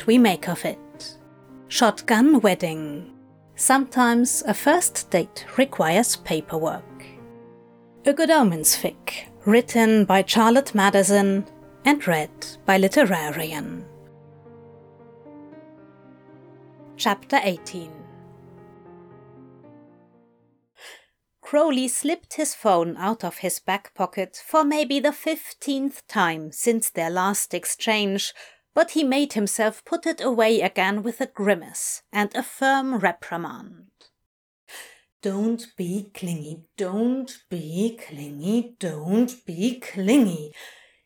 what we make of it. Shotgun Wedding. Sometimes a first date requires paperwork. A Good Omens fic, written by Charlotte Madison and read by Literarian. Chapter 18 Crowley slipped his phone out of his back pocket for maybe the fifteenth time since their last exchange, but he made himself put it away again with a grimace and a firm reprimand. Don't be clingy, don't be clingy, don't be clingy,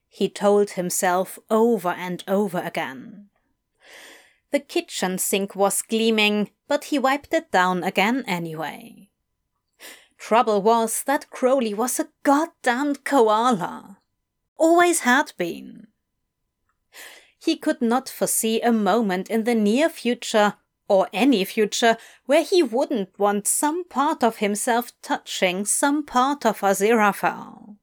he told himself over and over again. The kitchen sink was gleaming, but he wiped it down again anyway. Trouble was that Crowley was a goddamned koala. Always had been. He could not foresee a moment in the near future, or any future, where he wouldn't want some part of himself touching some part of Aziraphale.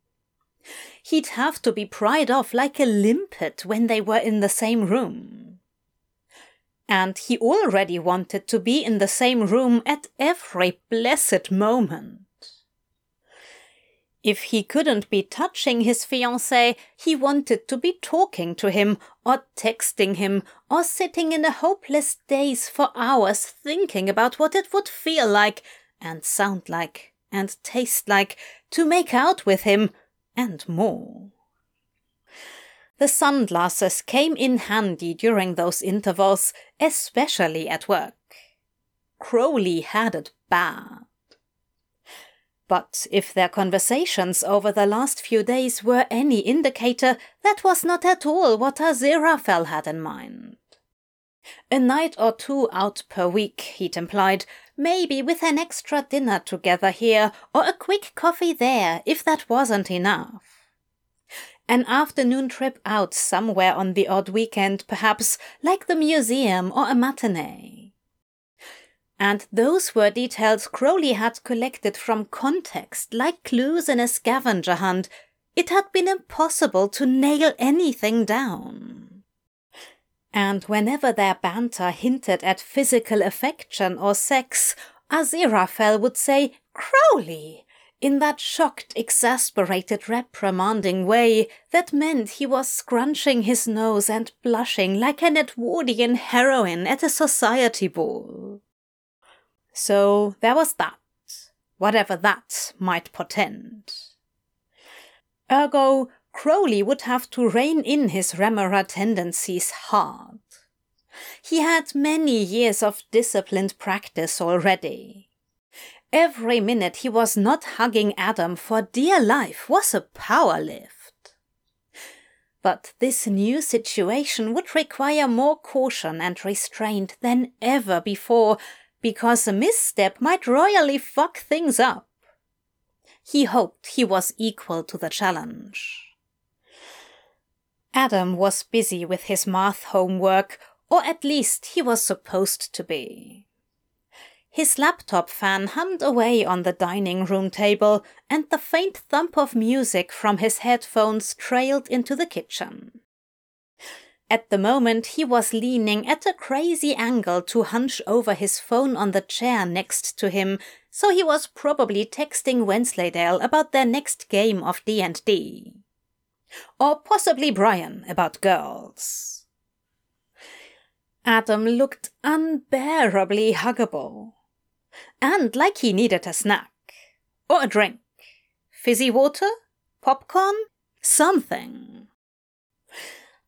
He'd have to be pried off like a limpet when they were in the same room. And he already wanted to be in the same room at every blessed moment. If he couldn't be touching his fiancée, he wanted to be talking to him, or texting him, or sitting in a hopeless daze for hours thinking about what it would feel like, and sound like, and taste like, to make out with him, and more. The sunglasses came in handy during those intervals, especially at work. Crowley had it bad. But if their conversations over the last few days were any indicator, that was not at all what Aziraphale had in mind. A night or two out per week, he'd implied, maybe with an extra dinner together here, or a quick coffee there, if that wasn't enough. An afternoon trip out somewhere on the odd weekend, perhaps, like the museum or a matinee and those were details Crowley had collected from context, like clues in a scavenger hunt. It had been impossible to nail anything down. And whenever their banter hinted at physical affection or sex, Aziraphale would say, Crowley! in that shocked, exasperated, reprimanding way that meant he was scrunching his nose and blushing like an Edwardian heroine at a society ball. So there was that, whatever that might portend. Ergo, Crowley would have to rein in his Remora tendencies hard. He had many years of disciplined practice already. Every minute he was not hugging Adam for dear life was a power lift. But this new situation would require more caution and restraint than ever before because a misstep might royally fuck things up. He hoped he was equal to the challenge. Adam was busy with his math homework, or at least he was supposed to be. His laptop fan hummed away on the dining room table, and the faint thump of music from his headphones trailed into the kitchen. At the moment, he was leaning at a crazy angle to hunch over his phone on the chair next to him, so he was probably texting Wensleydale about their next game of D&D. Or possibly Brian about girls. Adam looked unbearably huggable. And like he needed a snack. Or a drink. Fizzy water? Popcorn? Something.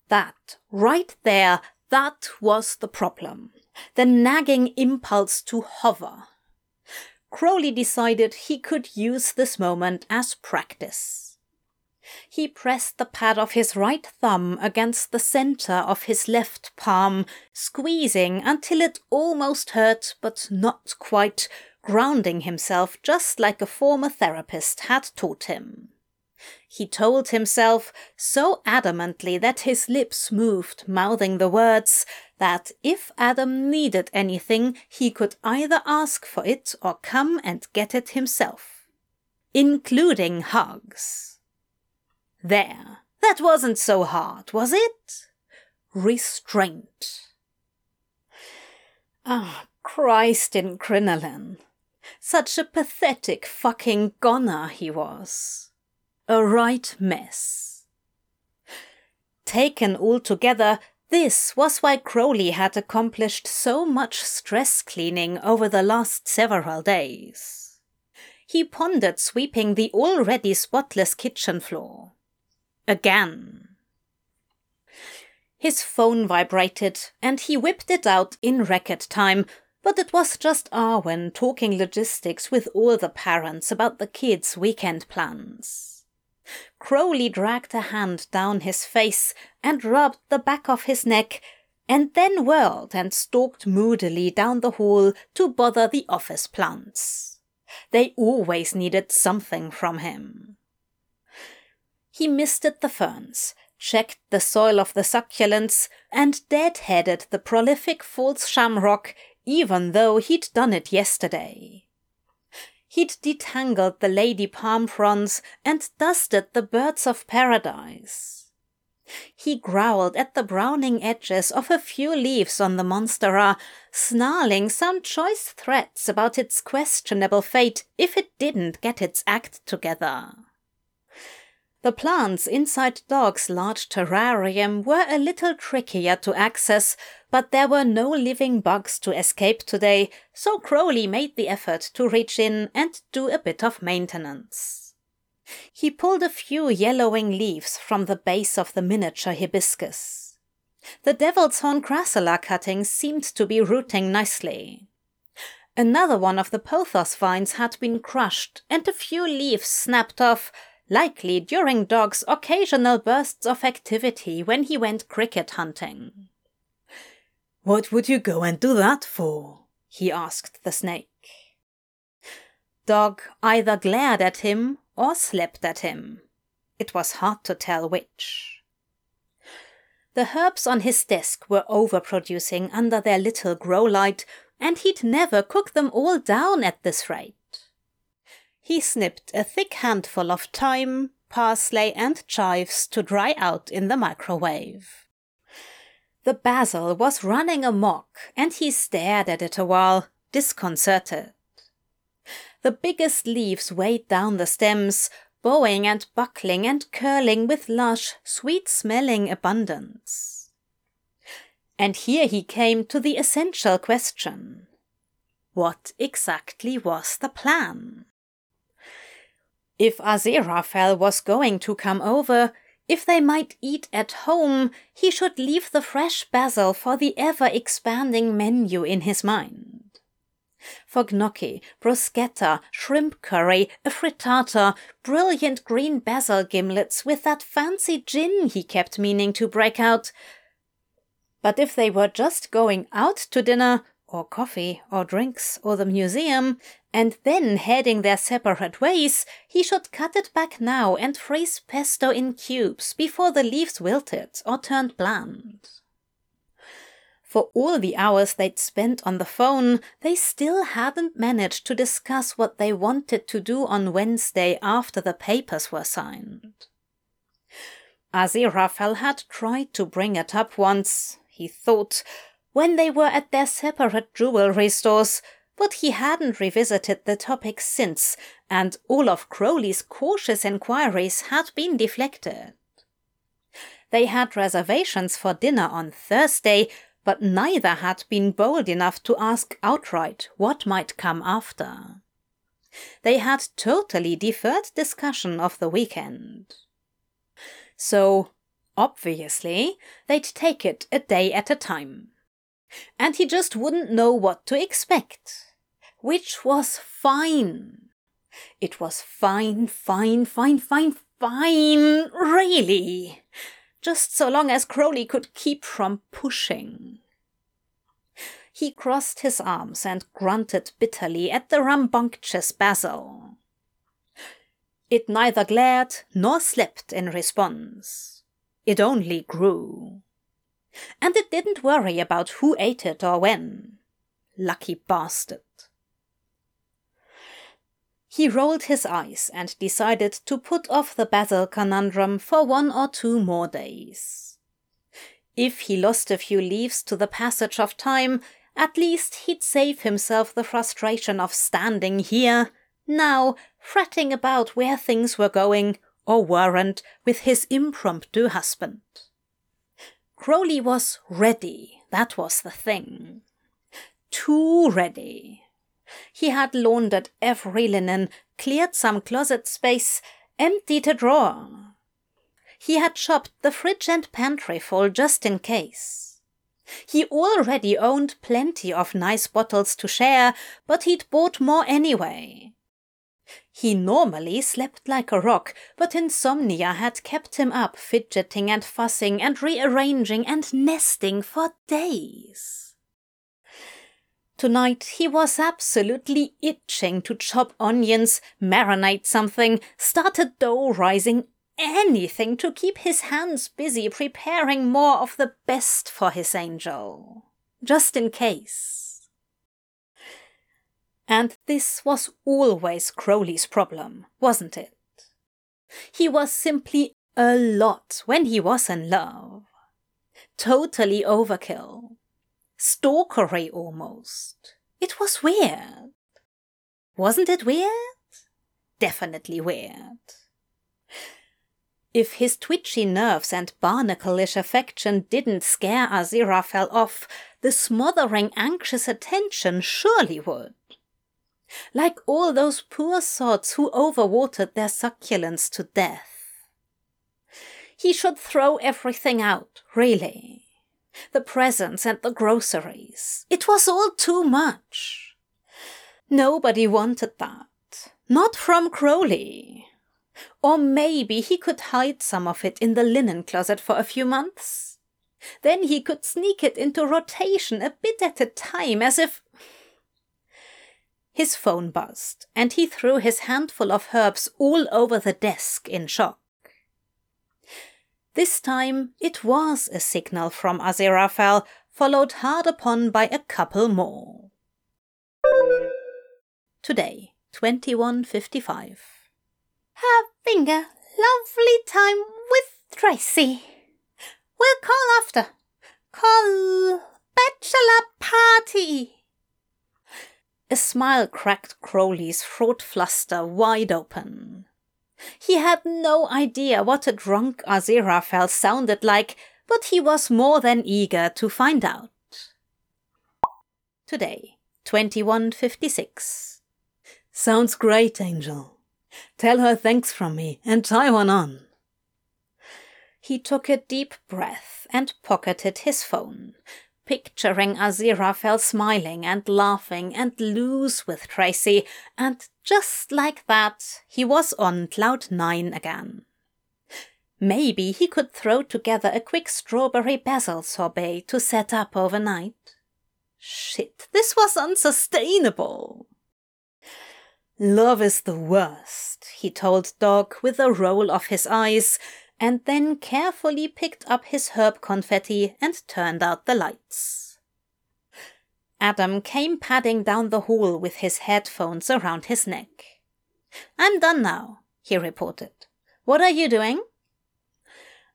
That, right there, that was the problem. The nagging impulse to hover. Crowley decided he could use this moment as practice. He pressed the pad of his right thumb against the center of his left palm, squeezing until it almost hurt, but not quite, grounding himself just like a former therapist had taught him. He told himself so adamantly that his lips moved, mouthing the words that if Adam needed anything, he could either ask for it or come and get it himself, including hugs. There, that wasn't so hard, was it? Restraint. Ah, Christ in crinoline. Such a pathetic fucking goner he was. A right mess. Taken all together, this was why Crowley had accomplished so much stress cleaning over the last several days. He pondered sweeping the already spotless kitchen floor. Again. His phone vibrated, and he whipped it out in record time, but it was just Arwen talking logistics with all the parents about the kids' weekend plans. Crowley dragged a hand down his face and rubbed the back of his neck, and then whirled and stalked moodily down the hall to bother the office plants. They always needed something from him. He misted the ferns, checked the soil of the succulents, and deadheaded the prolific false shamrock, even though he'd done it yesterday. He'd detangled the lady palm fronds and dusted the birds of paradise. He growled at the browning edges of a few leaves on the monstera, snarling some choice threats about its questionable fate if it didn't get its act together. The plants inside Dog's large terrarium were a little trickier to access, but there were no living bugs to escape today, so Crowley made the effort to reach in and do a bit of maintenance. He pulled a few yellowing leaves from the base of the miniature hibiscus. The devil's horn crassula cuttings seemed to be rooting nicely. Another one of the pothos vines had been crushed, and a few leaves snapped off, likely during Dog's occasional bursts of activity when he went cricket hunting. What would you go and do that for? he asked the snake. Dog either glared at him or slept at him. It was hard to tell which. The herbs on his desk were overproducing under their little grow light, and he'd never cook them all down at this rate. He snipped a thick handful of thyme, parsley, and chives to dry out in the microwave. The basil was running amok, and he stared at it a while, disconcerted. The biggest leaves weighed down the stems, bowing and buckling and curling with lush, sweet smelling abundance. And here he came to the essential question What exactly was the plan? If Aziraphale was going to come over, if they might eat at home, he should leave the fresh basil for the ever expanding menu in his mind. For gnocchi, bruschetta, shrimp curry, a frittata, brilliant green basil gimlets with that fancy gin he kept meaning to break out. But if they were just going out to dinner, or coffee, or drinks, or the museum, and then heading their separate ways, he should cut it back now and freeze pesto in cubes before the leaves wilted or turned bland. For all the hours they'd spent on the phone, they still hadn't managed to discuss what they wanted to do on Wednesday after the papers were signed. Aziraphale had tried to bring it up once, he thought, when they were at their separate jewelry stores, but he hadn't revisited the topic since, and all of Crowley's cautious inquiries had been deflected. They had reservations for dinner on Thursday, but neither had been bold enough to ask outright what might come after. They had totally deferred discussion of the weekend. So, obviously, they'd take it a day at a time and he just wouldn't know what to expect. Which was fine. It was fine, fine, fine, fine, fine, really. Just so long as Crowley could keep from pushing. He crossed his arms and grunted bitterly at the rambunctious Basil. It neither glared nor slept in response. It only grew. And it didn't worry about who ate it or when. Lucky bastard. He rolled his eyes and decided to put off the basil conundrum for one or two more days. If he lost a few leaves to the passage of time, At least he'd save himself the frustration of standing here, now, fretting about where things were going, or weren't, with his impromptu husband. Crowley was ready, that was the thing. Too ready. He had laundered every linen, cleared some closet space, emptied a drawer. He had chopped the fridge and pantry full just in case. He already owned plenty of nice bottles to share, but he'd bought more anyway. He normally slept like a rock, but insomnia had kept him up fidgeting and fussing and rearranging and nesting for days. Tonight he was absolutely itching to chop onions, marinate something, start a dough rising, anything to keep his hands busy preparing more of the best for his angel. Just in case. And this was always Crowley's problem, wasn't it? He was simply a lot when he was in love. Totally overkill. Stalkery almost. It was weird. Wasn't it weird? Definitely weird. If his twitchy nerves and barnacle-ish affection didn't scare Azira, Aziraphale off, the smothering anxious attention surely would. Like all those poor sods who overwatered their succulents to death. He should throw everything out, really. The presents and the groceries. It was all too much. Nobody wanted that. Not from Crowley. Or maybe he could hide some of it in the linen closet for a few months. Then he could sneak it into rotation a bit at a time, as if. His phone buzzed, and he threw his handful of herbs all over the desk in shock. This time it was a signal from Aziraphale, followed hard upon by a couple more. Today, 2155 having a lovely time with Tracy. We'll call after. Call bachelor party. A smile cracked Crowley's throat fluster wide open. He had no idea what a drunk Aziraphale sounded like, but he was more than eager to find out. Today, 2156. Sounds great, Angel. Tell her thanks from me and tie one on. He took a deep breath and pocketed his phone, picturing Aziraphale smiling and laughing and loose with Tracy, and just like that, he was on cloud nine again. Maybe he could throw together a quick strawberry basil sorbet to set up overnight. Shit, this was unsustainable. Love is the worst, he told Dog with a roll of his eyes, and then carefully picked up his herb confetti and turned out the lights. Adam came padding down the hall with his headphones around his neck. I'm done now, he reported. What are you doing?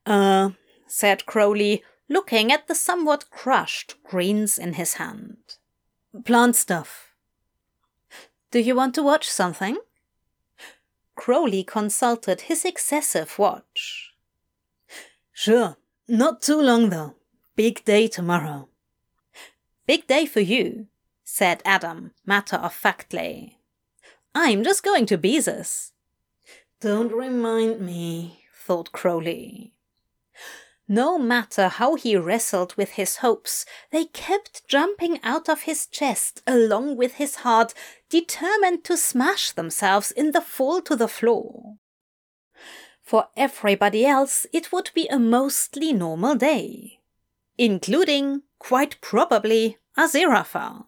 Uh, said Crowley, looking at the somewhat crushed greens in his hand. Plant stuff. Do you want to watch something? Crowley consulted his excessive watch. Sure, not too long though. Big day tomorrow. Big day for you, said Adam, matter of factly. I'm just going to Beezus. Don't remind me, thought Crowley. No matter how he wrestled with his hopes, they kept jumping out of his chest along with his heart, determined to smash themselves in the fall to the floor. For everybody else, it would be a mostly normal day, including, quite probably, Aziraphale.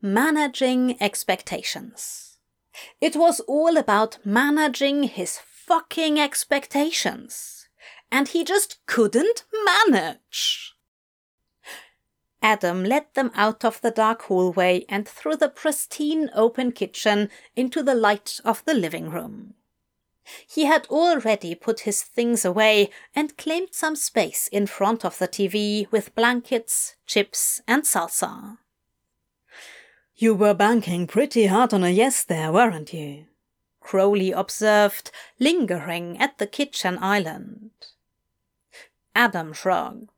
Managing expectations. It was all about managing his fucking expectations and he just couldn't manage. Adam led them out of the dark hallway and through the pristine open kitchen into the light of the living room. He had already put his things away and claimed some space in front of the TV with blankets, chips, and salsa. You were banking pretty hard on a yes there, weren't you? Crowley observed, lingering at the kitchen island. Adam shrugged.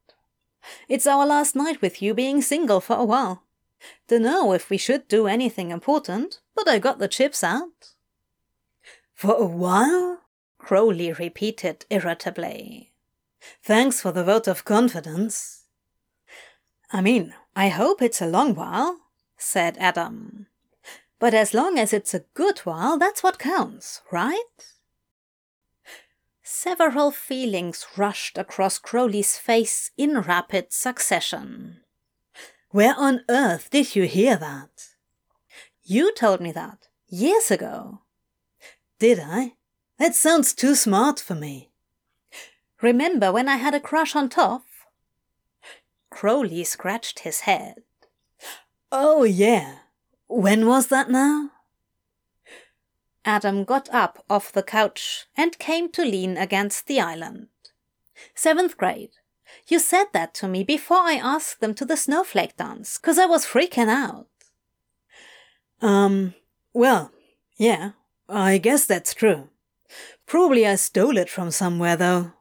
It's our last night with you being single for a while. Dunno if we should do anything important, but I got the chips out. For a while? Crowley repeated irritably. Thanks for the vote of confidence. I mean, I hope it's a long while, said Adam. But as long as it's a good while, that's what counts, right? Several feelings rushed across Crowley's face in rapid succession. Where on earth did you hear that? You told me that years ago. Did I? That sounds too smart for me. Remember when I had a crush on Toff? Crowley scratched his head. Oh, yeah. When was that now? Adam got up off the couch and came to lean against the island. Seventh grade. You said that to me before I asked them to the snowflake dance, 'cause I was freaking out. Um, well, yeah, I guess that's true. Probably I stole it from somewhere, though.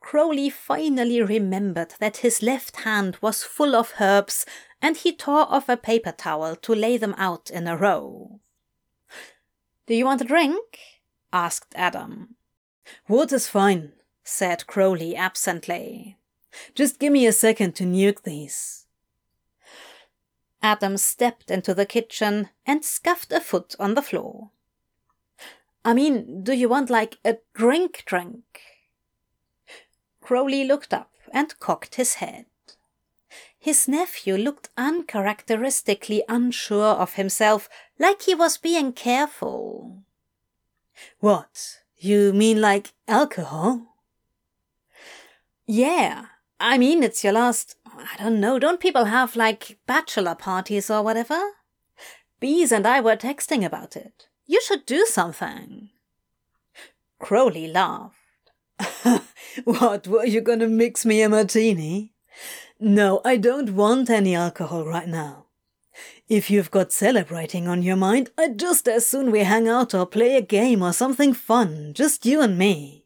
Crowley finally remembered that his left hand was full of herbs, and he tore off a paper towel to lay them out in a row. Do you want a drink? asked Adam. Water's fine, said Crowley absently. Just give me a second to nuke these. Adam stepped into the kitchen and scuffed a foot on the floor. I mean, do you want like a drink drink? Crowley looked up and cocked his head. His nephew looked uncharacteristically unsure of himself, like he was being careful. What? You mean like alcohol? Yeah. I mean, it's your last. I don't know. Don't people have like bachelor parties or whatever? Bees and I were texting about it. You should do something. Crowley laughed. what, were you gonna mix me a martini? No, I don't want any alcohol right now. If you've got celebrating on your mind, I'd just as soon we hang out or play a game or something fun, just you and me.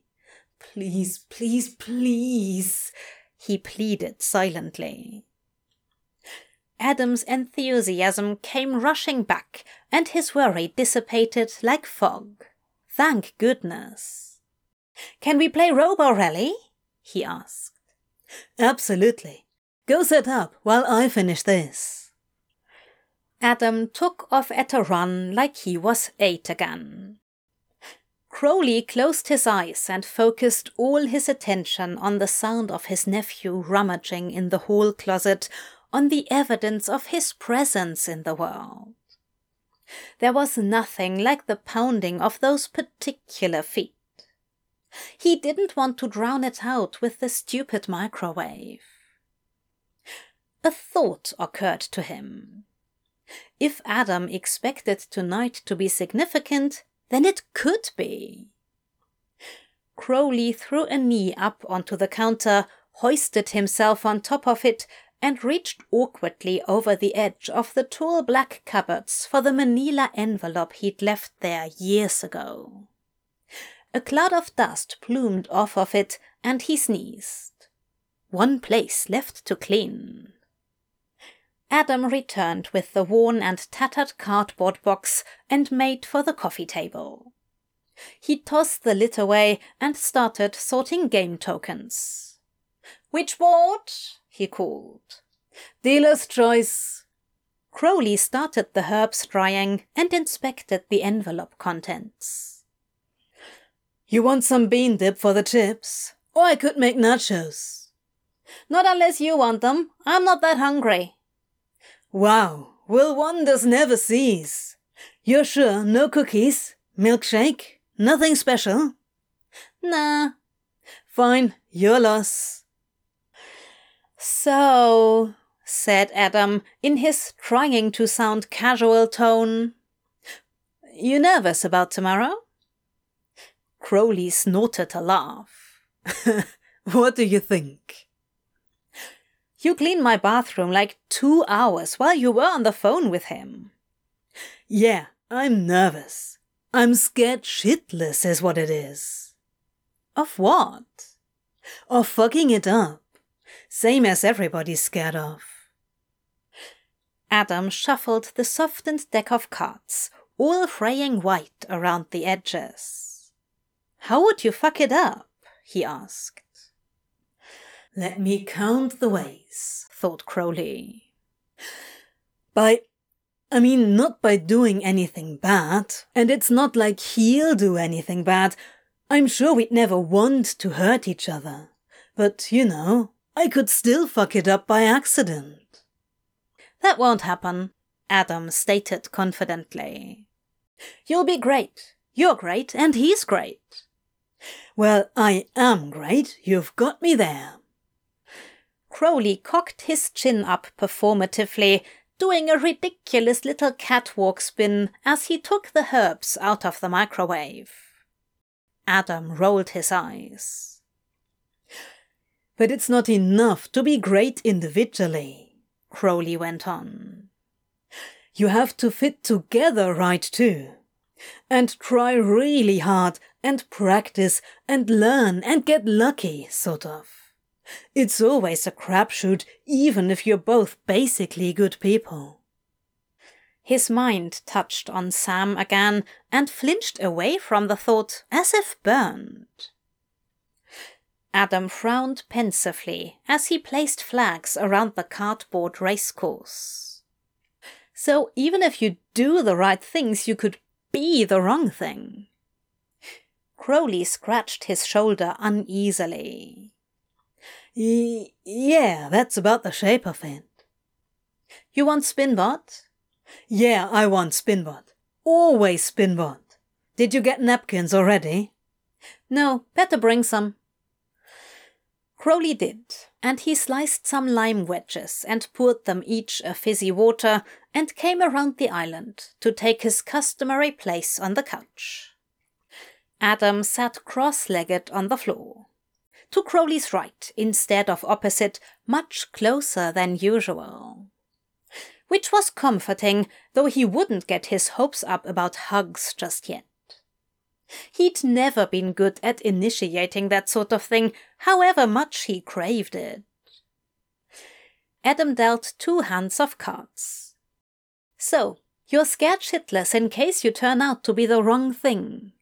Please, please, please, he pleaded silently. Adam's enthusiasm came rushing back, and his worry dissipated like fog. Thank goodness. Can we play Robo Rally? he asked. Absolutely. Go set up while I finish this. Adam took off at a run like he was eight again. Crowley closed his eyes and focused all his attention on the sound of his nephew rummaging in the hall closet, on the evidence of his presence in the world. There was nothing like the pounding of those particular feet. He didn't want to drown it out with the stupid microwave. A thought occurred to him. If Adam expected tonight to be significant, then it could be. Crowley threw a knee up onto the counter, hoisted himself on top of it, and reached awkwardly over the edge of the tall black cupboards for the manila envelope he'd left there years ago. A cloud of dust plumed off of it, and he sneezed. One place left to clean. Adam returned with the worn and tattered cardboard box and made for the coffee table. He tossed the lid away and started sorting game tokens. Which board? He called. Dealer's choice. Crowley started the herbs drying and inspected the envelope contents. You want some bean dip for the chips? Or I could make nachos. Not unless you want them. I'm not that hungry. Wow, will wonders never cease. You're sure no cookies? Milkshake? Nothing special? Nah. Fine, your loss. So, said Adam in his trying to sound casual tone, you nervous about tomorrow? Crowley snorted a laugh. what do you think? You cleaned my bathroom like two hours while you were on the phone with him. Yeah, I'm nervous. I'm scared shitless, is what it is. Of what? Of fucking it up. Same as everybody's scared of. Adam shuffled the softened deck of cards, all fraying white around the edges. How would you fuck it up? he asked. Let me count the ways, thought Crowley. By I mean, not by doing anything bad, and it's not like he'll do anything bad. I'm sure we'd never want to hurt each other. But, you know, I could still fuck it up by accident. That won't happen, Adam stated confidently. You'll be great. You're great, and he's great. Well, I am great. You've got me there. Crowley cocked his chin up performatively, doing a ridiculous little catwalk spin as he took the herbs out of the microwave. Adam rolled his eyes. But it's not enough to be great individually, Crowley went on. You have to fit together right too. And try really hard and practice and learn and get lucky, sort of. It's always a crapshoot, even if you're both basically good people. His mind touched on Sam again and flinched away from the thought as if burned. Adam frowned pensively as he placed flags around the cardboard racecourse. So even if you do the right things, you could be the wrong thing. Crowley scratched his shoulder uneasily yeah, that's about the shape of it. You want Spinbot? Yeah, I want Spinbot. Always Spinbot. Did you get napkins already? No, better bring some. Crowley did, and he sliced some lime wedges and poured them each a fizzy water and came around the island to take his customary place on the couch. Adam sat cross legged on the floor to Crowley's right instead of opposite, much closer than usual. Which was comforting, though he wouldn't get his hopes up about hugs just yet. He'd never been good at initiating that sort of thing, however much he craved it. Adam dealt two hands of cards. So, you're scared shitless in case you turn out to be the wrong thing.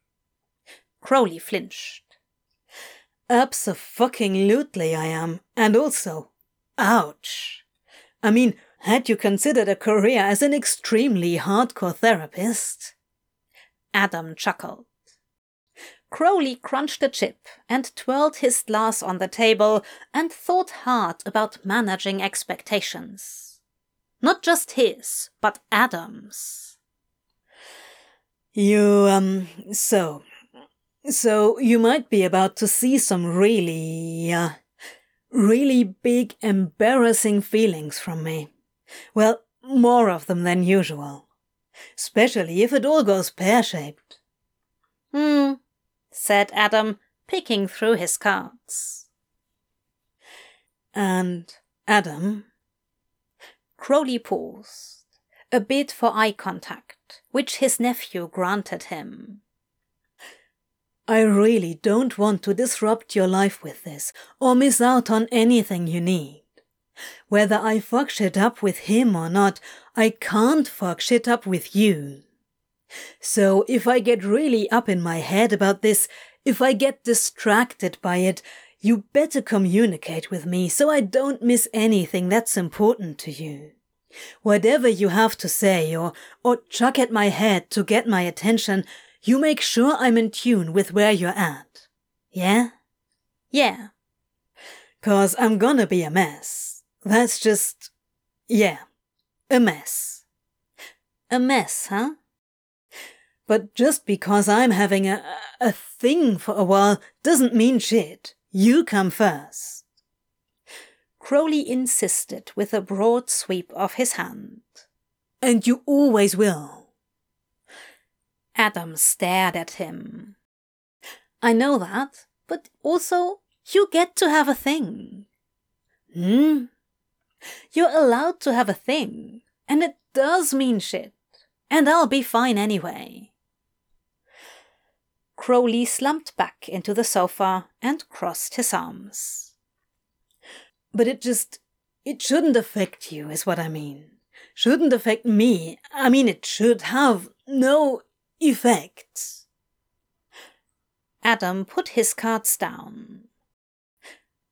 Crowley flinched. Absolutely, I am. And also, ouch. I mean, had you considered a career as an extremely hardcore therapist? Adam chuckled. Crowley crunched a chip and twirled his glass on the table and thought hard about managing expectations. Not just his, but Adam's. You, um, so, so you might be about to see some really, uh, really big embarrassing feelings from me. Well, more of them than usual. Especially if it all goes pear-shaped. Hmm, said Adam, picking through his cards. And Adam? Crowley paused, a bid for eye contact, which his nephew granted him. I really don't want to disrupt your life with this or miss out on anything you need. Whether I fuck shit up with him or not, I can't fuck shit up with you. So if I get really up in my head about this, if I get distracted by it, you better communicate with me so I don't miss anything that's important to you. Whatever you have to say or, or chuck at my head to get my attention, you make sure I'm in tune with where you're at. Yeah? Yeah. Cause I'm gonna be a mess. That's just. Yeah. A mess. A mess, huh? But just because I'm having a, a thing for a while doesn't mean shit. You come first. Crowley insisted with a broad sweep of his hand. And you always will. Adam stared at him. I know that, but also you get to have a thing. Hmm? You're allowed to have a thing, and it does mean shit. And I'll be fine anyway. Crowley slumped back into the sofa and crossed his arms. But it just. it shouldn't affect you, is what I mean. Shouldn't affect me. I mean, it should have no effect. Adam put his cards down.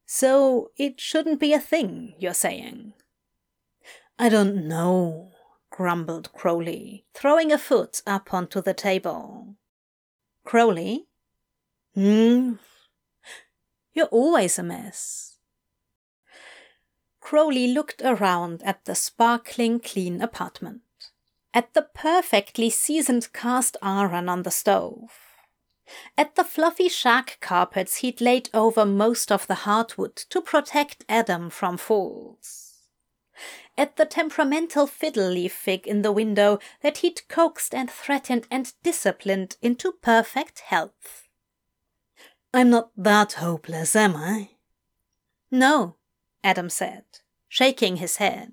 So it shouldn't be a thing, you're saying? I don't know, grumbled Crowley, throwing a foot up onto the table. Crowley? Hmm? You're always a mess. Crowley looked around at the sparkling clean apartment, at the perfectly seasoned cast iron on the stove, at the fluffy shag carpets he'd laid over most of the hardwood to protect Adam from falls at the temperamental fiddle leaf fig in the window that he'd coaxed and threatened and disciplined into perfect health. I'm not that hopeless, am I? No, Adam said, shaking his head.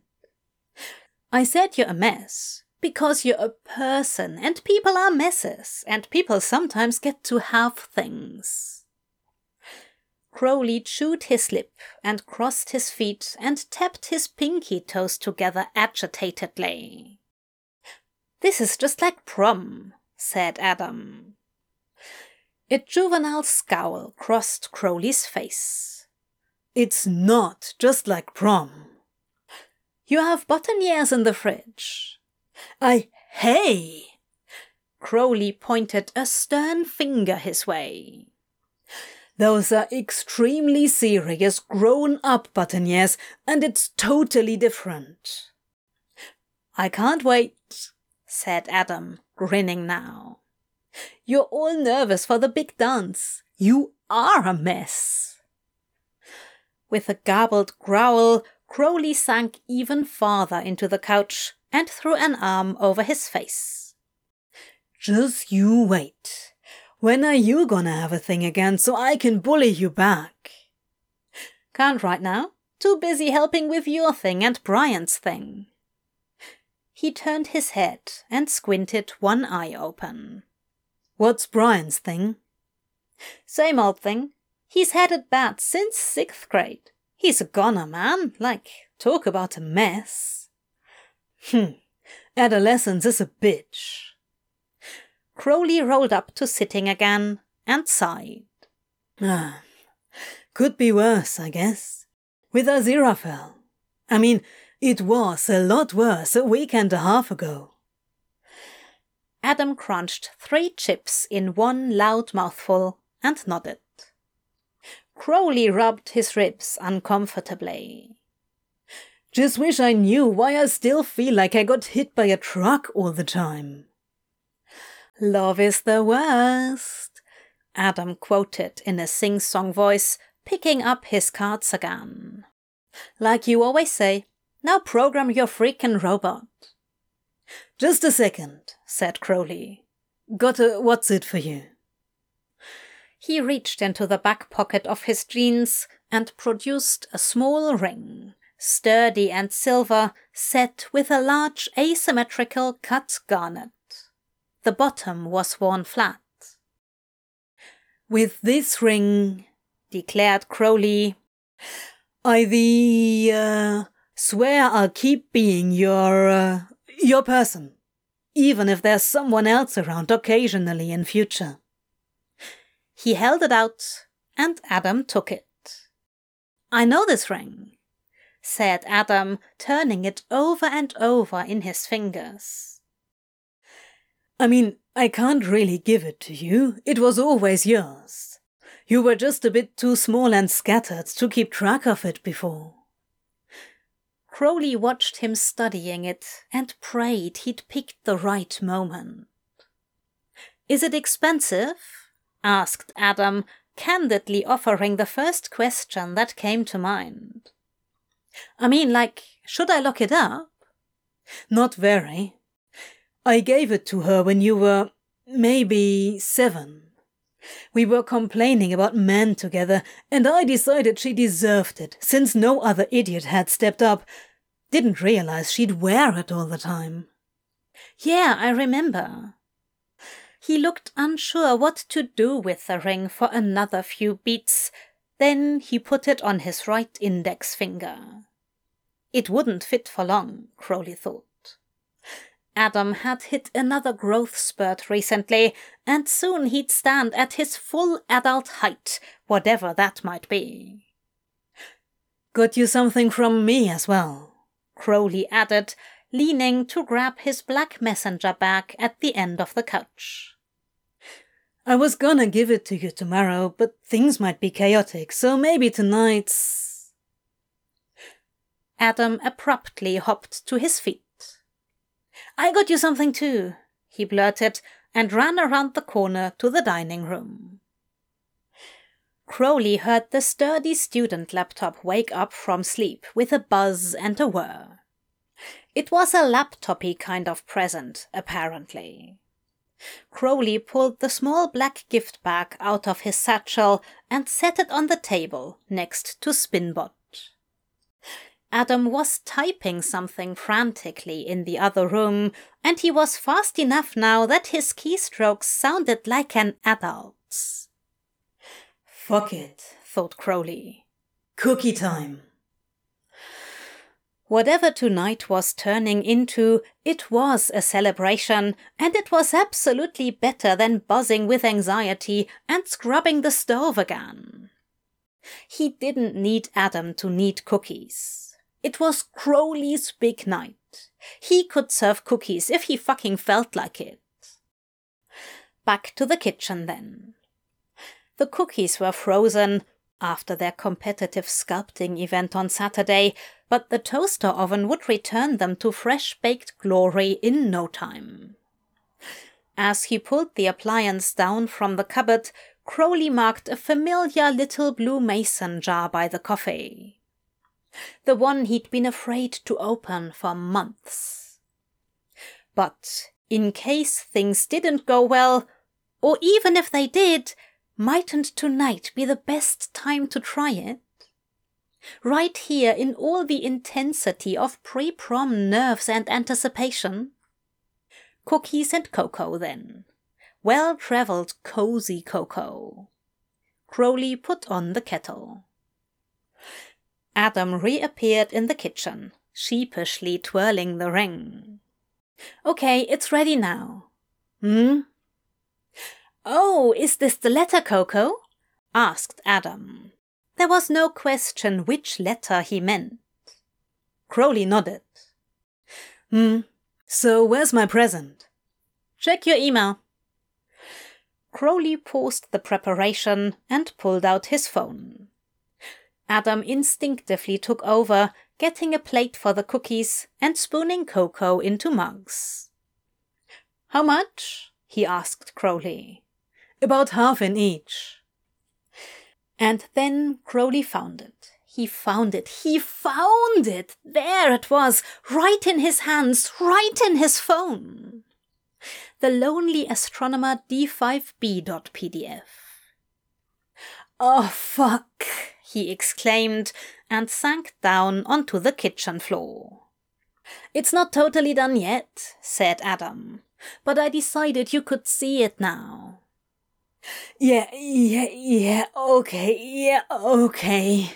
I said you're a mess because you're a person, and people are messes, and people sometimes get to have things. Crowley chewed his lip and crossed his feet and tapped his pinky toes together agitatedly. This is just like prom, said Adam. A juvenile scowl crossed Crowley's face. It's not just like prom. You have boutonnieres in the fridge. I, hey! Crowley pointed a stern finger his way. Those are extremely serious grown up boutonnieres, and it's totally different. I can't wait, said Adam, grinning now. You're all nervous for the big dance. You are a mess. With a garbled growl, Crowley sank even farther into the couch and threw an arm over his face. Just you wait. When are you gonna have a thing again so I can bully you back? Can't right now. Too busy helping with your thing and Brian's thing. He turned his head and squinted one eye open. What's Brian's thing? Same old thing. He's had it bad since sixth grade. He's a goner, man. Like, talk about a mess. Hmm. Adolescence is a bitch. Crowley rolled up to sitting again and sighed. Ah, could be worse, I guess. With Aziraphale. I mean, it was a lot worse a week and a half ago. Adam crunched three chips in one loud mouthful and nodded. Crowley rubbed his ribs uncomfortably. Just wish I knew why I still feel like I got hit by a truck all the time. Love is the worst, Adam quoted in a sing song voice, picking up his cards again. Like you always say, now program your freaking robot. Just a second, said Crowley. Got a what's it for you? He reached into the back pocket of his jeans and produced a small ring, sturdy and silver, set with a large asymmetrical cut garnet the bottom was worn flat. With this ring, declared Crowley, I the uh, swear I'll keep being your uh, your person, even if there's someone else around occasionally in future. He held it out, and Adam took it. I know this ring, said Adam, turning it over and over in his fingers. I mean, I can't really give it to you. It was always yours. You were just a bit too small and scattered to keep track of it before. Crowley watched him studying it and prayed he'd picked the right moment. Is it expensive? asked Adam, candidly offering the first question that came to mind. I mean, like, should I lock it up? Not very, I gave it to her when you were maybe seven. We were complaining about men together, and I decided she deserved it, since no other idiot had stepped up. Didn't realize she'd wear it all the time. Yeah, I remember. He looked unsure what to do with the ring for another few beats. Then he put it on his right index finger. It wouldn't fit for long, Crowley thought. Adam had hit another growth spurt recently, and soon he'd stand at his full adult height, whatever that might be. Got you something from me as well, Crowley added, leaning to grab his black messenger bag at the end of the couch. I was gonna give it to you tomorrow, but things might be chaotic, so maybe tonight's. Adam abruptly hopped to his feet. I got you something too, he blurted and ran around the corner to the dining room. Crowley heard the sturdy student laptop wake up from sleep with a buzz and a whir. It was a laptopy kind of present, apparently. Crowley pulled the small black gift bag out of his satchel and set it on the table next to Spinbot. Adam was typing something frantically in the other room, and he was fast enough now that his keystrokes sounded like an adult's. Fuck it, thought Crowley. Cookie time. Whatever tonight was turning into, it was a celebration, and it was absolutely better than buzzing with anxiety and scrubbing the stove again. He didn't need Adam to knead cookies. It was Crowley's big night. He could serve cookies if he fucking felt like it. Back to the kitchen then. The cookies were frozen after their competitive sculpting event on Saturday, but the toaster oven would return them to fresh baked glory in no time. As he pulled the appliance down from the cupboard, Crowley marked a familiar little blue mason jar by the coffee the one he'd been afraid to open for months. But in case things didn't go well, or even if they did, mightn't tonight be the best time to try it? Right here in all the intensity of pre prom nerves and anticipation? Cookies and cocoa, then. Well travelled, cozy cocoa. Crowley put on the kettle. Adam reappeared in the kitchen, sheepishly twirling the ring. Okay, it's ready now. Hmm? Oh, is this the letter, Coco? asked Adam. There was no question which letter he meant. Crowley nodded. Hmm, so where's my present? Check your email. Crowley paused the preparation and pulled out his phone. Adam instinctively took over, getting a plate for the cookies and spooning cocoa into mugs. How much? he asked Crowley. About half in each. And then Crowley found it. He found it. He found it. There it was, right in his hands, right in his phone. The Lonely Astronomer D5B.pdf. Oh, fuck, he exclaimed and sank down onto the kitchen floor. It's not totally done yet, said Adam, but I decided you could see it now. Yeah, yeah, yeah, okay, yeah, okay,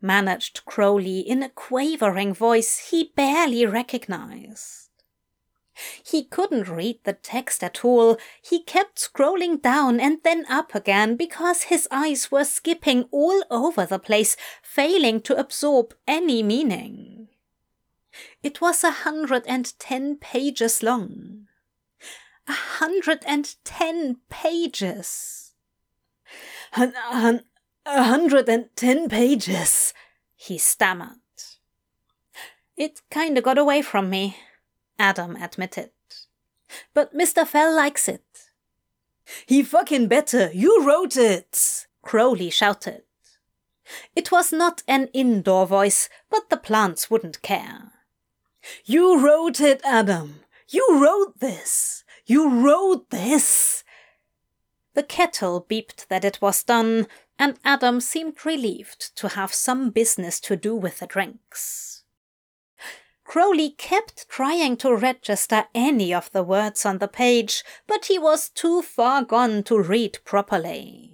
managed Crowley in a quavering voice he barely recognized. He couldn't read the text at all. He kept scrolling down and then up again because his eyes were skipping all over the place, failing to absorb any meaning. It was a hundred and ten pages long. A hundred and ten pages. A hundred and ten pages, he stammered. It kinda got away from me, Adam admitted. But Mr. Fell likes it. He fucking better! You wrote it! Crowley shouted. It was not an indoor voice, but the plants wouldn't care. You wrote it, Adam! You wrote this! You wrote this! The kettle beeped that it was done, and Adam seemed relieved to have some business to do with the drinks. Crowley kept trying to register any of the words on the page, but he was too far gone to read properly.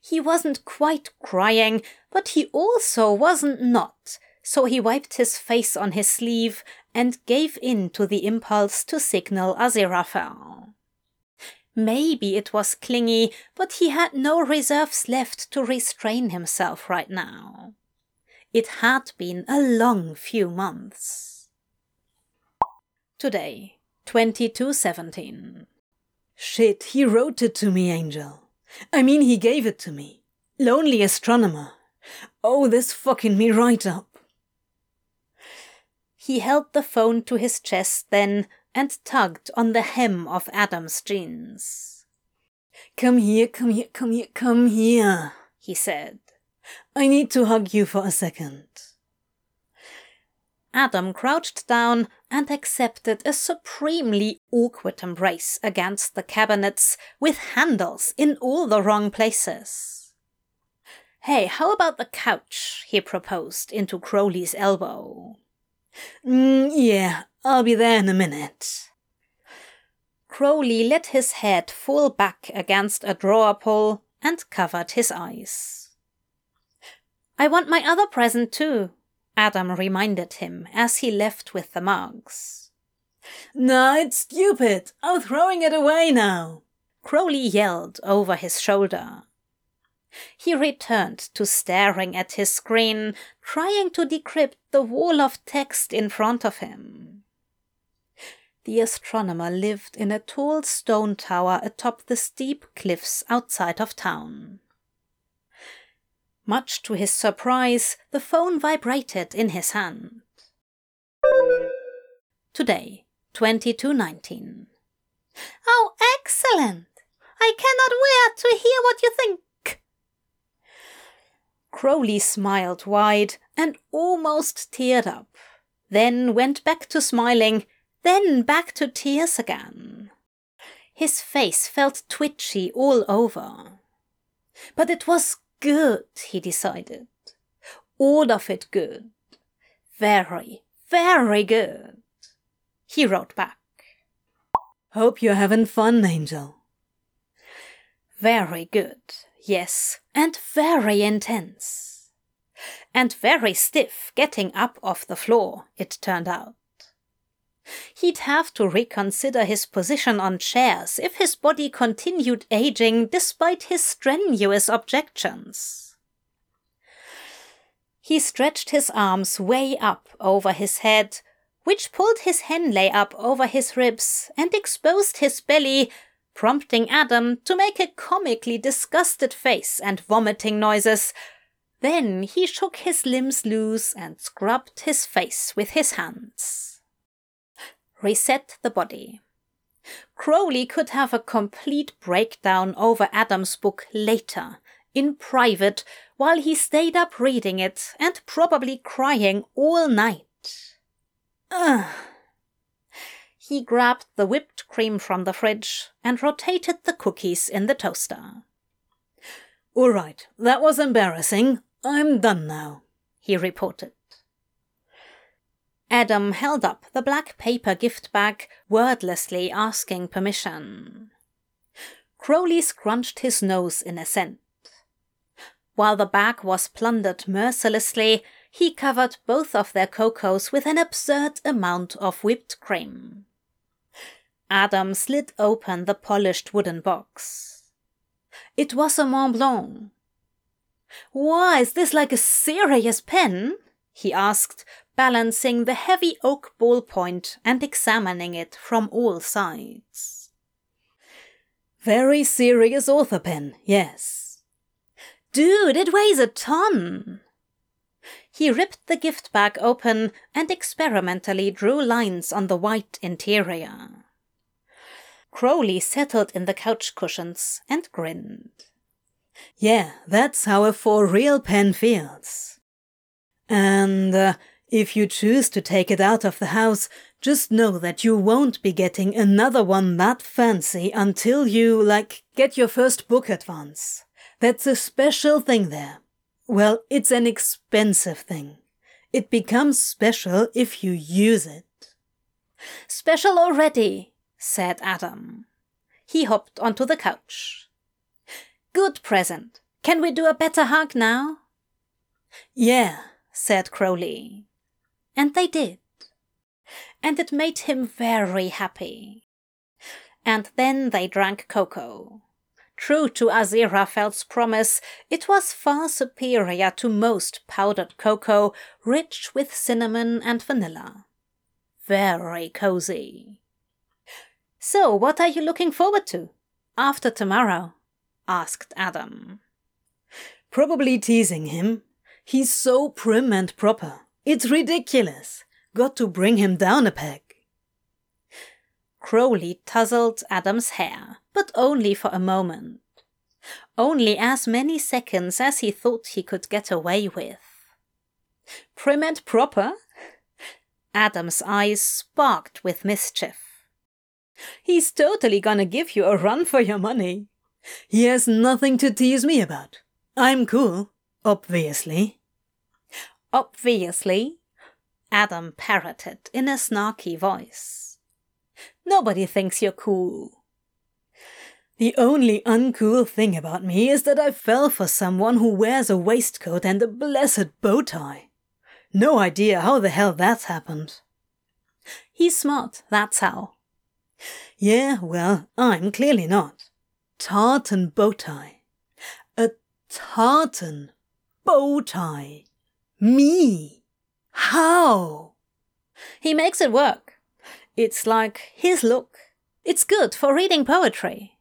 He wasn't quite crying, but he also wasn't not, so he wiped his face on his sleeve and gave in to the impulse to signal Aziraphale. Maybe it was clingy, but he had no reserves left to restrain himself right now. It had been a long few months. Today, 2217. Shit, he wrote it to me, Angel. I mean, he gave it to me. Lonely astronomer. Oh, this fucking me right up. He held the phone to his chest then and tugged on the hem of Adam's jeans. Come here, come here, come here, come here, he said. I need to hug you for a second. Adam crouched down and accepted a supremely awkward embrace against the cabinets with handles in all the wrong places. Hey, how about the couch? he proposed into Crowley's elbow. Mm, yeah, I'll be there in a minute. Crowley let his head fall back against a drawer pull and covered his eyes. I want my other present too, Adam reminded him as he left with the mugs. No, it's stupid. I'm throwing it away now. Crowley yelled over his shoulder. He returned to staring at his screen, trying to decrypt the wall of text in front of him. The astronomer lived in a tall stone tower atop the steep cliffs outside of town. Much to his surprise, the phone vibrated in his hand. Today, 2219. Oh, excellent! I cannot wait to hear what you think. Crowley smiled wide and almost teared up, then went back to smiling, then back to tears again. His face felt twitchy all over. But it was good, he decided. All of it good. Very, very good. He wrote back. Hope you're having fun, Angel. Very good, yes, and very intense. And very stiff getting up off the floor, it turned out. He'd have to reconsider his position on chairs if his body continued aging despite his strenuous objections. He stretched his arms way up over his head, which pulled his Henley up over his ribs and exposed his belly, prompting Adam to make a comically disgusted face and vomiting noises. Then he shook his limbs loose and scrubbed his face with his hands reset the body. Crowley could have a complete breakdown over Adam's book later, in private, while he stayed up reading it and probably crying all night. Ugh. He grabbed the whipped cream from the fridge and rotated the cookies in the toaster. All right, that was embarrassing. I'm done now, he reported. Adam held up the black paper gift bag, wordlessly asking permission. Crowley scrunched his nose in assent. While the bag was plundered mercilessly, he covered both of their cocos with an absurd amount of whipped cream. Adam slid open the polished wooden box. It was a Mont Blanc. Why, is this like a serious pen? he asked, balancing the heavy oak ballpoint and examining it from all sides. Very serious author pen, yes. Dude, it weighs a ton! He ripped the gift bag open and experimentally drew lines on the white interior. Crowley settled in the couch cushions and grinned. Yeah, that's how a for real pen feels. And uh, if you choose to take it out of the house, Just know that you won't be getting another one that fancy until you, like, get your first book advance. That's a special thing there. Well, it's an expensive thing. It becomes special if you use it. Special already, said Adam. He hopped onto the couch. Good present. Can we do a better hug now? Yeah, said Crowley. And they did. And it made him very happy. And then they drank cocoa. True to Aziraphale's promise, it was far superior to most powdered cocoa, rich with cinnamon and vanilla. Very cozy. So, what are you looking forward to? After tomorrow? asked Adam. Probably teasing him. He's so prim and proper. It's ridiculous. Got to bring him down a peg. Crowley tousled Adam's hair, but only for a moment. Only as many seconds as he thought he could get away with. Prim and proper? Adam's eyes sparked with mischief. He's totally gonna give you a run for your money. He has nothing to tease me about. I'm cool, obviously. Obviously, Adam parroted in a snarky voice. Nobody thinks you're cool. The only uncool thing about me is that I fell for someone who wears a waistcoat and a blessed bow tie. No idea how the hell that's happened. He's smart, that's how. Yeah, well, I'm clearly not. Tartan bow tie. A tartan bow tie. Me. How? He makes it work. It's like his look. It's good for reading poetry.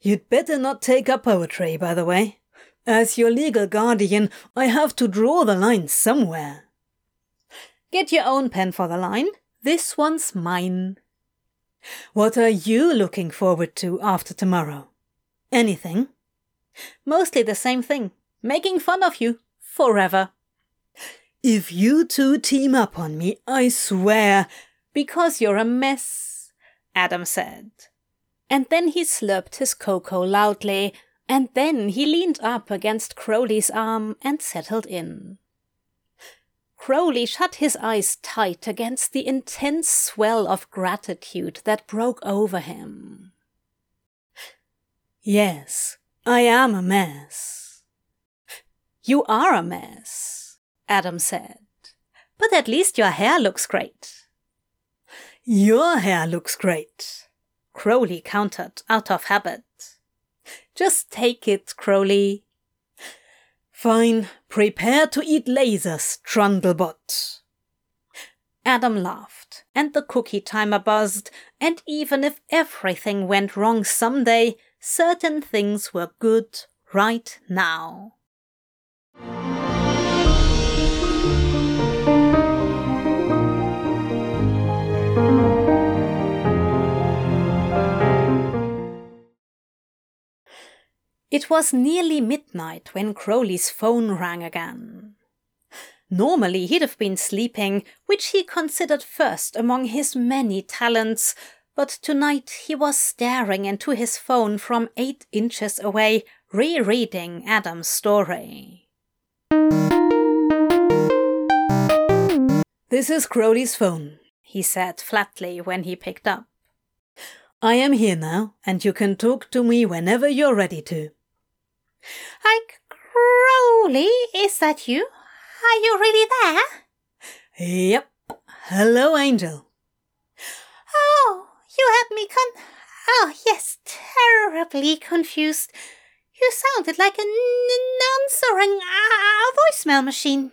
You'd better not take up poetry, by the way. As your legal guardian, I have to draw the line somewhere. Get your own pen for the line. This one's mine. What are you looking forward to after tomorrow? Anything? Mostly the same thing. Making fun of you. Forever. If you two team up on me, I swear. Because you're a mess, Adam said. And then he slurped his cocoa loudly, and then he leaned up against Crowley's arm and settled in. Crowley shut his eyes tight against the intense swell of gratitude that broke over him. Yes, I am a mess. You are a mess, Adam said. But at least your hair looks great. Your hair looks great, Crowley countered out of habit. Just take it, Crowley. Fine, prepare to eat lasers, Trundlebot. Adam laughed, and the cookie timer buzzed, and even if everything went wrong someday, certain things were good right now. It was nearly midnight when Crowley's phone rang again. Normally he'd have been sleeping, which he considered first among his many talents, but tonight he was staring into his phone from eight inches away, rereading Adam's story. This is Crowley's phone, he said flatly when he picked up. I am here now, and you can talk to me whenever you're ready to. Ike Crowley, is that you? Are you really there? Yep. Hello, Angel. Oh, you had me con. Oh, yes, terribly confused. You sounded like an answering uh, voicemail machine.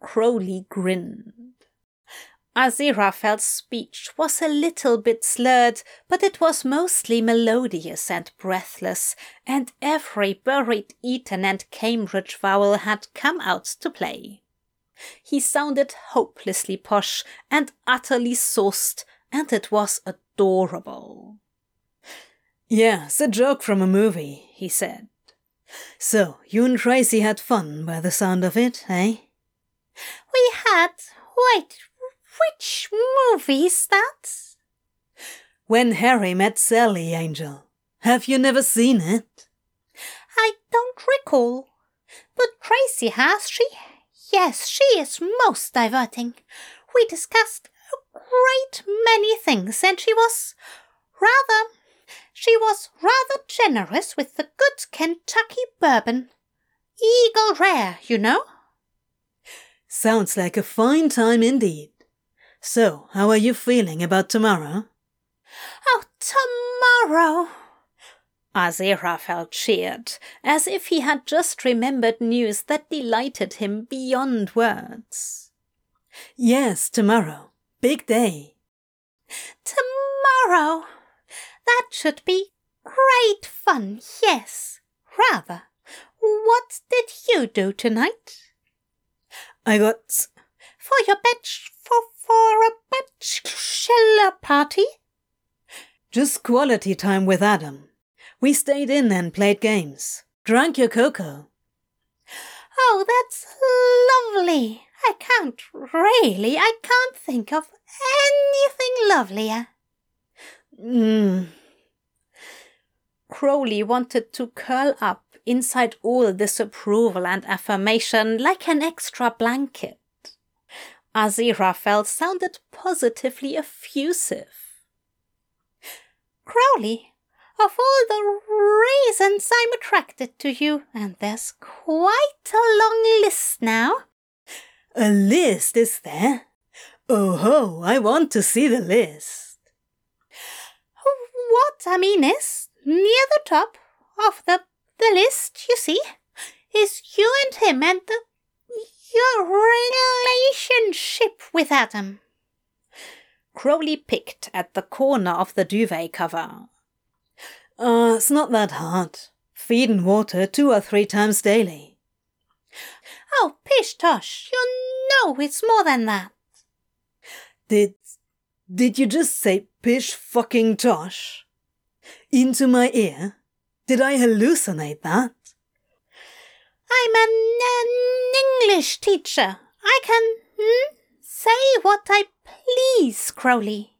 Crowley grinned. Aziraphale's speech was a little bit slurred, but it was mostly melodious and breathless, and every buried Eton and Cambridge vowel had come out to play. He sounded hopelessly posh and utterly sauced, and it was adorable. Yeah, it's a joke from a movie, he said. So, you and Tracy had fun by the sound of it, eh? We had. Wait, which movie is that? When Harry Met Sally, Angel. Have you never seen it? I don't recall. But Tracy has, she? Yes, she is most diverting. We discussed a great many things, and she was rather. She was rather generous with the good Kentucky bourbon. Eagle Rare, you know. Sounds like a fine time indeed. So, how are you feeling about tomorrow? Oh, tomorrow! Aziraphale cheered, as if he had just remembered news that delighted him beyond words. Yes, tomorrow. Big day. Tomorrow! That should be great fun, yes, rather. What did you do tonight? I got. For your batch. For, a bachelor party? Just quality time with Adam. We stayed in and played games. Drank your cocoa. Oh, that's lovely. I can't really, I can't think of anything lovelier. Hmm. Crowley wanted to curl up inside all this approval and affirmation like an extra blanket. Aziraphale sounded positively effusive. Crowley, of all the reasons I'm attracted to you, and there's quite a long list now. A list, is there? Oh ho, I want to see the list. What I mean is, near the top of the, the list, you see, is you and him and the, your relationship with Adam. Crowley picked at the corner of the duvet cover. Uh, it's not that hard. Feed and water two or three times daily. Oh, pish tosh, you know it's more than that. Did. Did you just say pish fucking tosh? Into my ear? Did I hallucinate that? I'm an, an English teacher. I can hmm, say what I please, Crowley.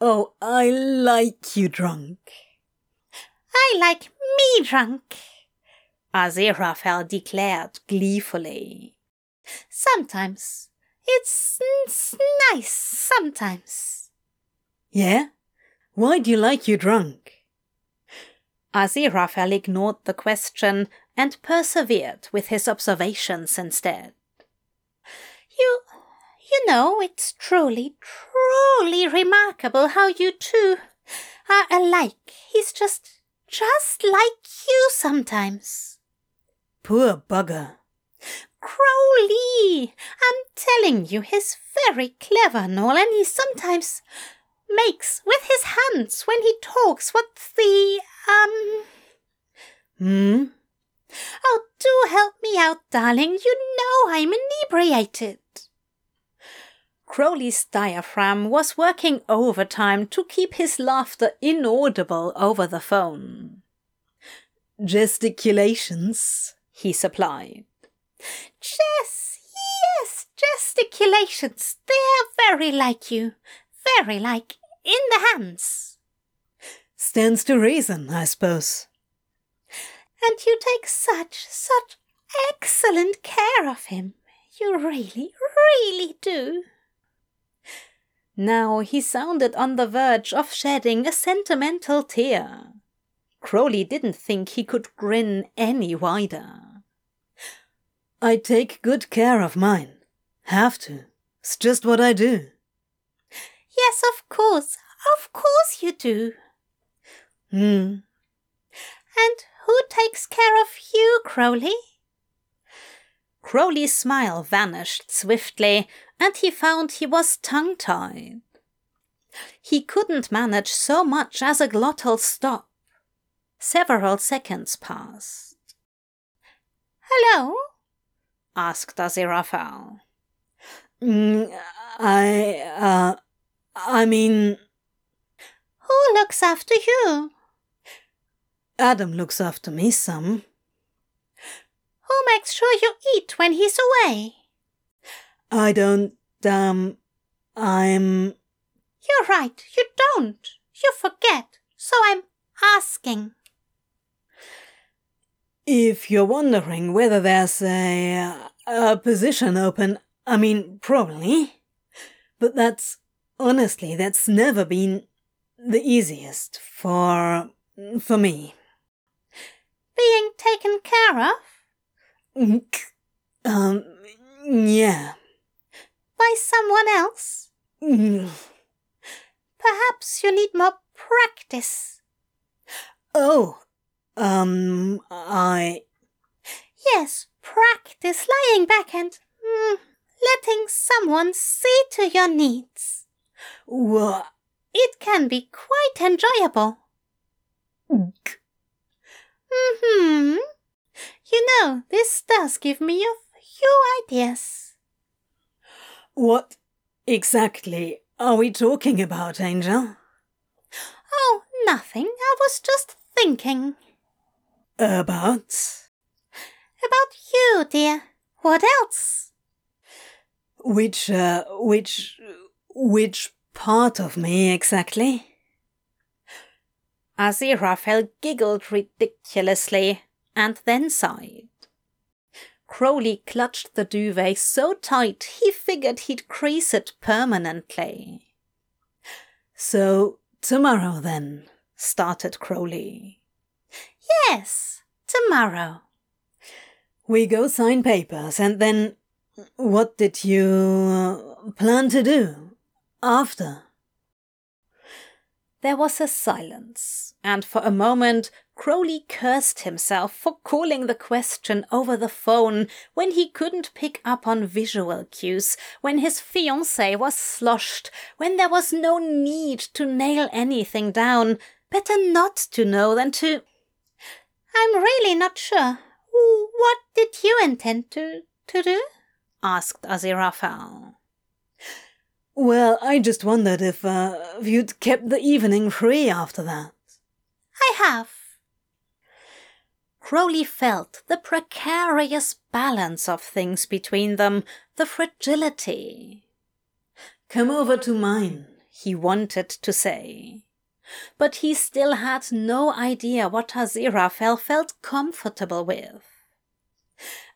Oh, I like you drunk. I like me drunk, Aziraphale declared gleefully. Sometimes. It's, it's nice sometimes. Yeah? Why do you like you drunk? Aziraphale ignored the question and persevered with his observations instead. You, you know, it's truly, truly remarkable how you two are alike. He's just, just like you sometimes. Poor bugger. Crowley! I'm telling you, he's very clever, Noel, and he sometimes makes with his hands when he talks what's the, um. Hmm? Help me out, darling. You know I'm inebriated. Crowley's diaphragm was working overtime to keep his laughter inaudible over the phone. Gesticulations, he supplied. Yes, yes, gesticulations. They're very like you. Very like in the hands. Stands to reason, I suppose. And you take such, such excellent care of him. You really, really do. Now he sounded on the verge of shedding a sentimental tear. Crowley didn't think he could grin any wider. I take good care of mine. Have to. It's just what I do. Yes, of course. Of course you do. Hmm. And who takes care of you, Crowley? Crowley's smile vanished swiftly, and he found he was tongue tied. He couldn't manage so much as a glottal stop. Several seconds passed. Hello? asked Aziraphale. Mm, I, uh, I mean. Who looks after you? Adam looks after me some. Who makes sure you eat when he's away? I don't um, I'm. You're right, you don't. You forget. So I'm asking. If you're wondering whether there's a, a position open, I mean, probably. But that's, honestly, that's never been the easiest for, for me. Being taken care of? Um, yeah. By someone else? Perhaps you need more practice. Oh, um, I. Yes, practice lying back and mm, letting someone see to your needs. What? It can be quite enjoyable. Hmm. You know, this does give me a few ideas. What exactly are we talking about, Angel? Oh, nothing. I was just thinking. About? About you, dear. What else? Which, uh, which, which part of me exactly? Aziraphale giggled ridiculously and then sighed. Crowley clutched the duvet so tight he figured he'd crease it permanently. So, tomorrow then, started Crowley. Yes, tomorrow. We go sign papers and then what did you uh, plan to do after? There was a silence, and for a moment Crowley cursed himself for calling the question over the phone when he couldn't pick up on visual cues, when his fiancée was sloshed, when there was no need to nail anything down. Better not to know than to. I'm really not sure. What did you intend to, to do? asked Aziraphale. Well, I just wondered if, uh, if you'd kept the evening free after that. I have. Crowley felt the precarious balance of things between them, the fragility. Come over to mine, he wanted to say. But he still had no idea what Aziraphale felt comfortable with.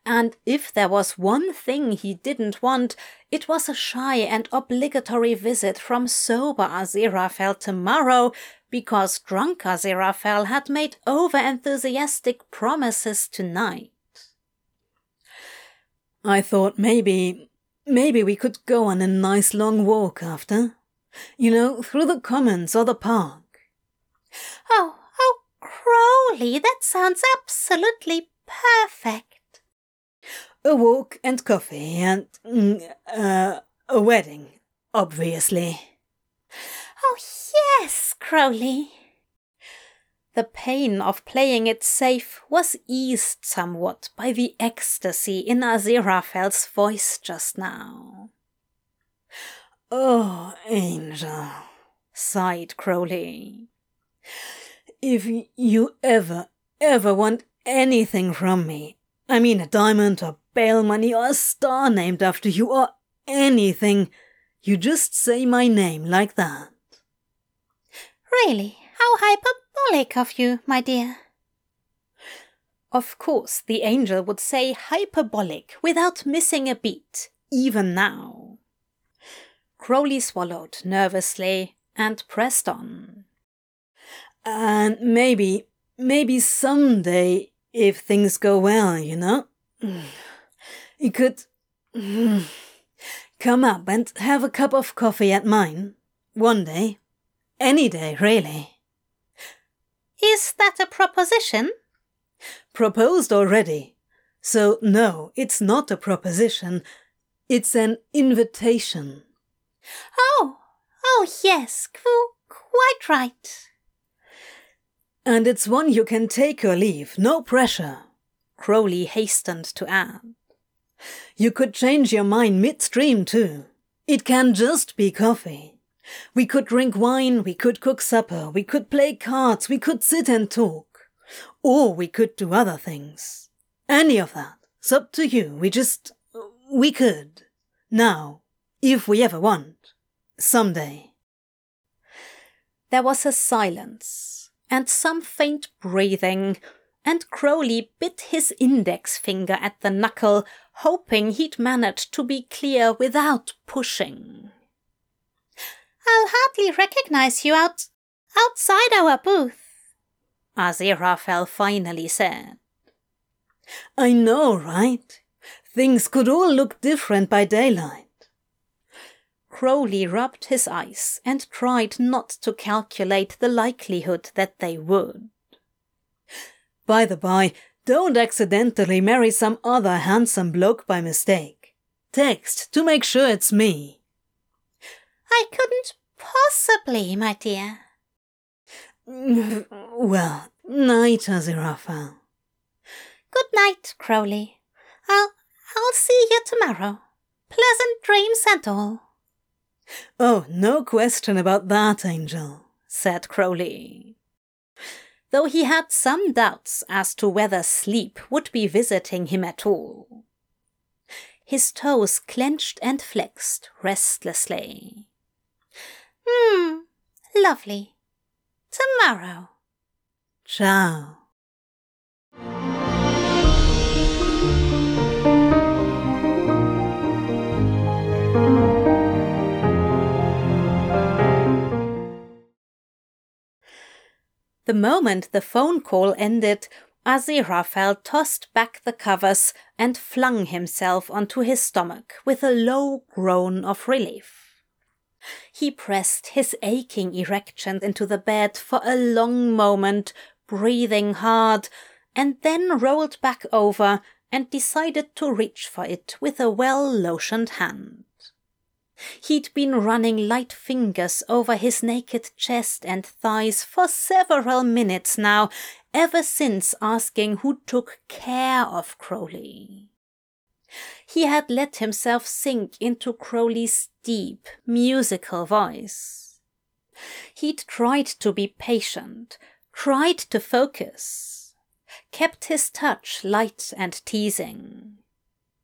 And if there was one thing he didn't want, it was a shy and obligatory visit from sober Aziraphale tomorrow, because drunk Aziraphale had made over-enthusiastic promises tonight. I thought maybe, maybe we could go on a nice long walk after. You know, through the commons or the park. Oh, oh, Crowley, that sounds absolutely perfect a walk and coffee and mm, uh, a wedding, obviously. Oh, yes, Crowley. The pain of playing it safe was eased somewhat by the ecstasy in Aziraphale's voice just now. Oh, Angel, sighed Crowley. If you ever, ever want anything from me, I mean a diamond or bail money or a star named after you or anything. You just say my name like that. Really? How hyperbolic of you, my dear. Of course, the angel would say hyperbolic without missing a beat, even now. Crowley swallowed nervously and pressed on. And maybe, maybe someday, if things go well, you know? You could come up and have a cup of coffee at mine one day. Any day, really. Is that a proposition? Proposed already. So, no, it's not a proposition. It's an invitation. Oh, oh, yes, qu- quite right. And it's one you can take or leave, no pressure. Crowley hastened to add. You could change your mind midstream too. It can just be coffee. We could drink wine, we could cook supper, we could play cards, we could sit and talk. Or we could do other things. Any of that. It's up to you. We just. We could. Now. If we ever want. Someday. There was a silence, and some faint breathing, and Crowley bit his index finger at the knuckle, hoping he'd manage to be clear without pushing. I'll hardly recognize you out outside our booth, Aziraphale finally said. I know, right? Things could all look different by daylight. Crowley rubbed his eyes and tried not to calculate the likelihood that they would. By the by, don't accidentally marry some other handsome bloke by mistake. Text to make sure it's me. I couldn't possibly, my dear. Well, night, Aziraphale. Good night, Crowley. I'll I'll see you tomorrow. Pleasant dreams and all. Oh, no question about that, Angel, said Crowley. Though he had some doubts as to whether sleep would be visiting him at all. His toes clenched and flexed restlessly. Hmm, lovely. Tomorrow. Ciao. The moment the phone call ended, Aziraphale tossed back the covers and flung himself onto his stomach with a low groan of relief. He pressed his aching erection into the bed for a long moment, breathing hard, and then rolled back over and decided to reach for it with a well lotioned hand. He'd been running light fingers over his naked chest and thighs for several minutes now, ever since asking who took care of Crowley. He had let himself sink into Crowley's deep, musical voice. He'd tried to be patient, tried to focus, kept his touch light and teasing.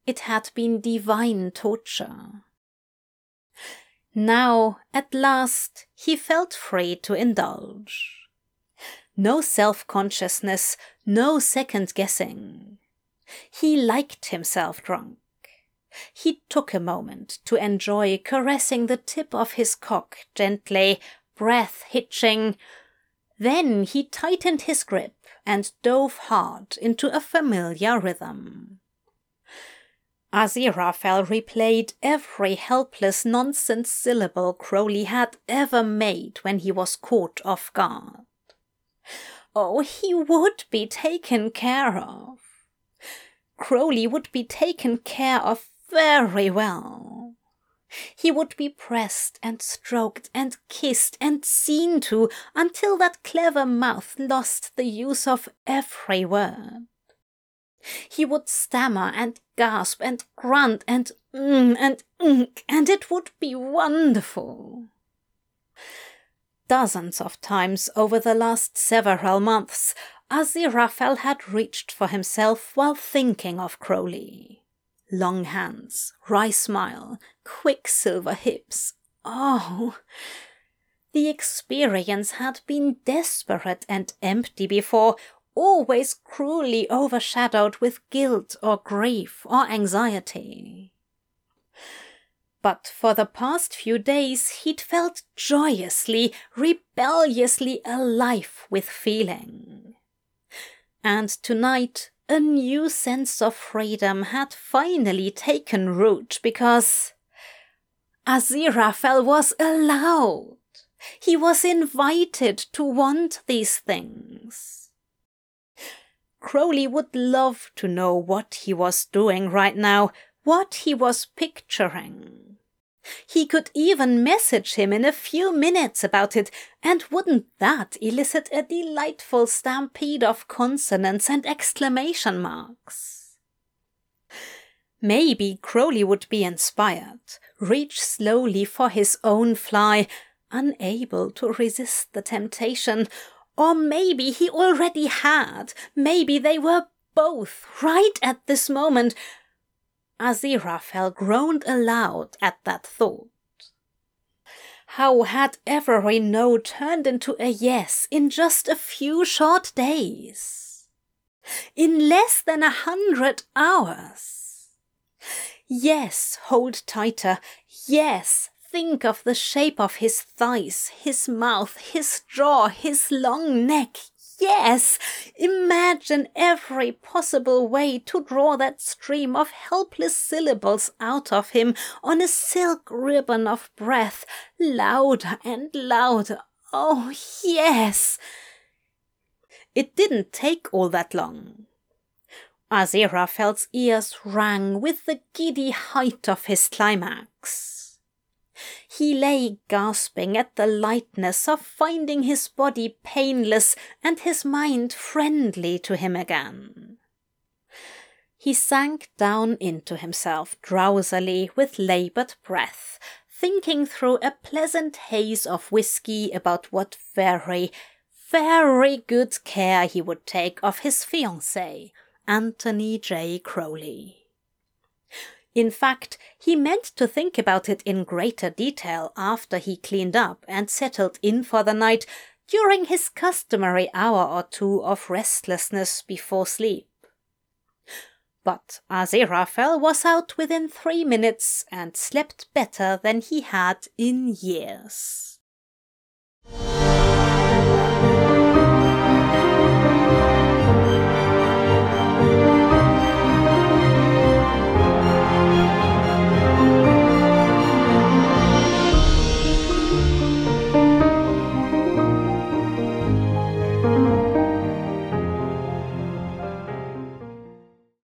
It had been divine torture. Now, at last, he felt free to indulge. No self consciousness, no second guessing. He liked himself drunk. He took a moment to enjoy caressing the tip of his cock gently, breath hitching. Then he tightened his grip and dove hard into a familiar rhythm. Aziraphale replayed every helpless nonsense syllable Crowley had ever made when he was caught off guard. Oh, he would be taken care of. Crowley would be taken care of very well. He would be pressed and stroked and kissed and seen to until that clever mouth lost the use of every word. He would stammer and gasp and grunt and mm and ink, and it would be wonderful. Dozens of times over the last several months, Aziraphale had reached for himself while thinking of Crowley. Long hands, wry smile, quicksilver hips. Oh! The experience had been desperate and empty before, always cruelly overshadowed with guilt or grief or anxiety. But for the past few days he'd felt joyously, rebelliously alive with feeling. And tonight a new sense of freedom had finally taken root because Aziraphale was allowed. He was invited to want these things. Crowley would love to know what he was doing right now, what he was picturing. He could even message him in a few minutes about it, and wouldn't that elicit a delightful stampede of consonants and exclamation marks? Maybe Crowley would be inspired, reach slowly for his own fly, unable to resist the temptation, or maybe he already had. Maybe they were both right at this moment. Aziraphale groaned aloud at that thought. How had every no turned into a yes in just a few short days? In less than a hundred hours? Yes, hold tighter. Yes, think of the shape of his thighs, his mouth, his jaw, his long neck. Yes, imagine every possible way to draw that stream of helpless syllables out of him on a silk ribbon of breath, louder and louder. Oh, yes! It didn't take all that long. Aziraphale's ears rang with the giddy height of his climax. He lay gasping at the lightness of finding his body painless and his mind friendly to him again. He sank down into himself drowsily with labored breath, thinking through a pleasant haze of whiskey about what very, very good care he would take of his fiancée, Anthony J. Crowley. In fact, he meant to think about it in greater detail after he cleaned up and settled in for the night during his customary hour or two of restlessness before sleep. But Aziraphale was out within three minutes and slept better than he had in years.